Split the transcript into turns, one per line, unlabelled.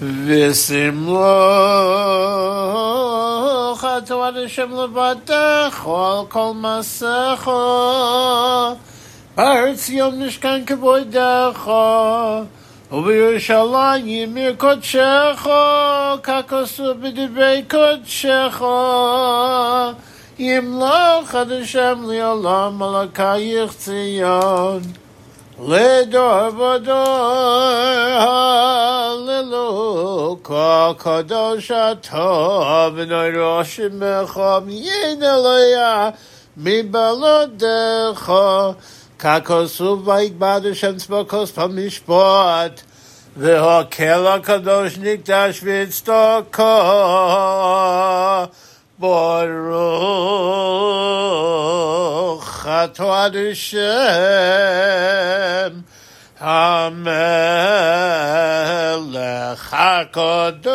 V'simlo chatu Hashem levadecho al kol masecho Ba'aretz yom nishkan kavodecho ובירושלים מקודשך, ככוסו בדברי קודשך, ימלוך עד השם לעולם מלכייך ציון. לדור ודור, Ruka Kadosha Tov Noirashim Echom Yenelaya Mibalodecha Kakosu Vaikbadu Shem Tzvokos Pamishpot Vehokela Kadosh Nikdash Vitztoko Boru Ato Adushem Amen עד השם, המלך הקדוש.